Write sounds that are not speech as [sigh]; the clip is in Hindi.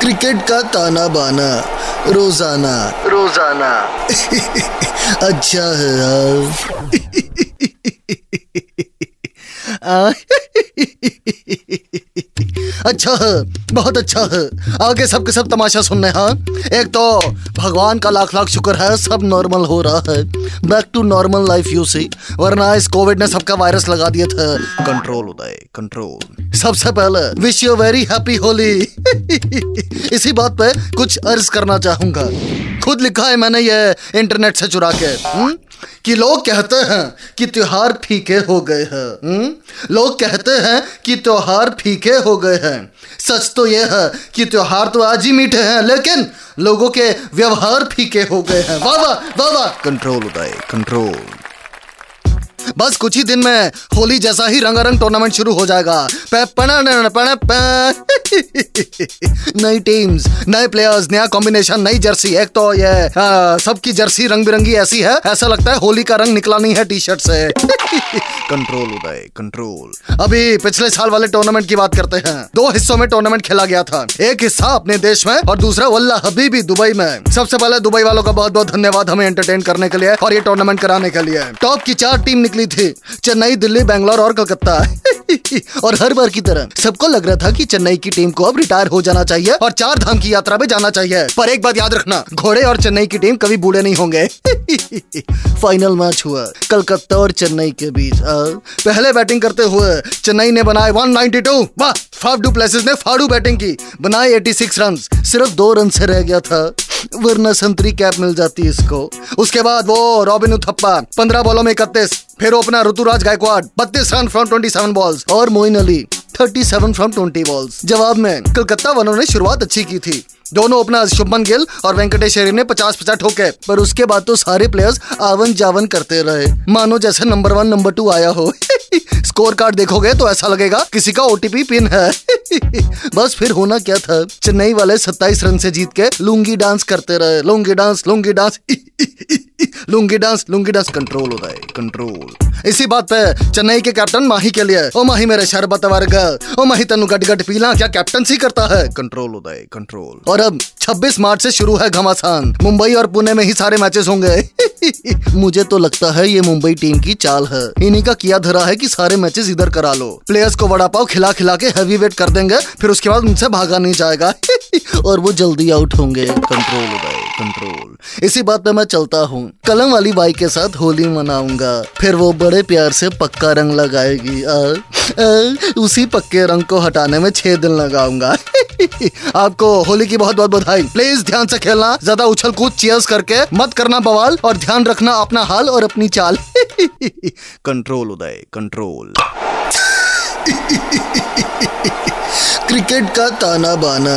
क्रिकेट का ताना बाना रोज़ाना। रोज़ाना। [laughs] अच्छा है यार। [laughs] अच्छा है बहुत अच्छा है। आगे सबके सब तमाशा सुनने हाँ एक तो भगवान का लाख लाख शुक्र है सब नॉर्मल हो रहा है। Back to normal life you see वरना इस कोविड ने सबका वायरस लगा दिया था। कंट्रोल उदय कंट्रोल सबसे पहले wish you very happy Holi. [laughs] इसी बात पे कुछ अर्ज़ करना चाहूँगा। खुद लिखा है मैंने ये इंटरनेट से चुरा के हुँ? कि लोग कहते हैं कि त्योहार फीके हो गए हैं लोग कहते हैं कि त्योहार फीके हो गए हैं। सच तो यह है कि त्योहार तो आज ही मीठे हैं लेकिन लोगों के व्यवहार फीके हो गए हैं। वाह वाह वाह वाह। कंट्रोल उदय कंट्रोल बस कुछ ही दिन में होली जैसा ही रंगारंग टूर्नामेंट शुरू हो जाएगा। पे पना न पना पे। [laughs] नई टीम्स नए प्लेयर्स नया कॉम्बिनेशन नई जर्सी एक तो ये सबकी जर्सी रंग बिरंगी ऐसी है ऐसा लगता है होली का रंग निकला नहीं है टी शर्ट से। [laughs] कंट्रोल उदय कंट्रोल अभी पिछले साल वाले टूर्नामेंट की बात करते हैं। दो हिस्सों में टूर्नामेंट खेला गया था। एक हिस्सा अपने देश में और दूसरा वल्ला हबीबी दुबई में। सबसे पहले दुबई वालों का बहुत बहुत धन्यवाद हमें एंटरटेन करने के लिए और ये टूर्नामेंट कराने के लिए। टॉप की चार टीम निकली थी चेन्नई दिल्ली बैंगलोर और कलकत्ता। [laughs] और हर बार की तरह सबको लग रहा था कि चेन्नई की टीम को अब रिटायर हो जाना चाहिए और चार धाम की यात्रा में जाना चाहिए। पर एक बात याद रखना, घोड़े और चेन्नई की टीम कभी बूढ़े नहीं होंगे। [laughs] फाइनल मैच हुआ, कलकत्ता और चेन्नई के बीच। पहले बैटिंग करते हुए चेन्नई ने बनाए 192 वाह, फाफ डू प्लेसेस ने फाड़ू बैटिंग की। बनाए 86 रन सिर्फ़ दो रन से रह गया था। वरना संतरी कैप मिल जाती इसको। उसके बाद वो रॉबिन उथप्पा, पंद्रह बॉलों में इकतीस। फिर ओपनर ऋतुराज गायकवाड, बत्तीस run from twenty seven balls और Moeen Ali thirty seven from twenty balls जवाब में, कलकत्ता वालों ने शुरुआत अच्छी की थी। दोनों ओपनर शुभमन गिल और वेंकटेश ने पचास पचास ठोके, पर उसके बाद तो सारे प्लेयर्स आवन जावन करते रहे। मानो जैसे नंबर वन नंबर टू आया हो। [laughs] स्कोर कार्ड देखोगे तो ऐसा लगेगा, किसी का ओटीपी पिन है। [laughs] बस फिर होना क्या था? चेन्नई वाले 27 रन से जीत के लुंगी डांस करते रहे। Lungi dance lungi dance. [laughs] Lungi dance lungi dance control होता है कंट्रोल इसी बात पे चेन्नई के कैप्टन माही के लिए, ओ माही मेरे शरबत वर्ग, ओ माही तनु गट गट पीला, क्या कैप्टनसी करता है? कंट्रोल होता है कंट्रोल और अब 26 मार्च से शुरू है घमासान, मुंबई और पुणे में ही सारे मैचेस होंगे। [laughs] मुझे तो लगता है ये मुंबई टीम की चाल है। इन्हीं का किया धरा है कि सारे मैचेस इधर करा लो। प्लेयर्स को वड़ा पाव खिला खिला के हैवी वेट कर देंगे, फिर उसके बाद उनसे भागा नहीं जाएगा। [laughs] और वो जल्दी आउट होंगे। कंट्रोल होगा कंट्रोल इसी बात पे मैं चलता हूँ। कलम वाली बाई के साथ होली मनाऊँगा। फिर वो बड़े प्यार से पक्का रंग लगाएगी। आ, आ, उसी पक्के रंग को हटाने में छह दिन लगाऊँगा। [laughs] आपको होली की बहुत बहुत बधाई। प्लीज़ ध्यान से खेलना। ज़्यादा उछल कूद चीयर्स करके मत करना बवाल और ध्यान रखना अपना हाल और अपनी चाल। [laughs] कंट्रोल उदय कंट्रोल क्रिकेट [laughs] का ताना बाना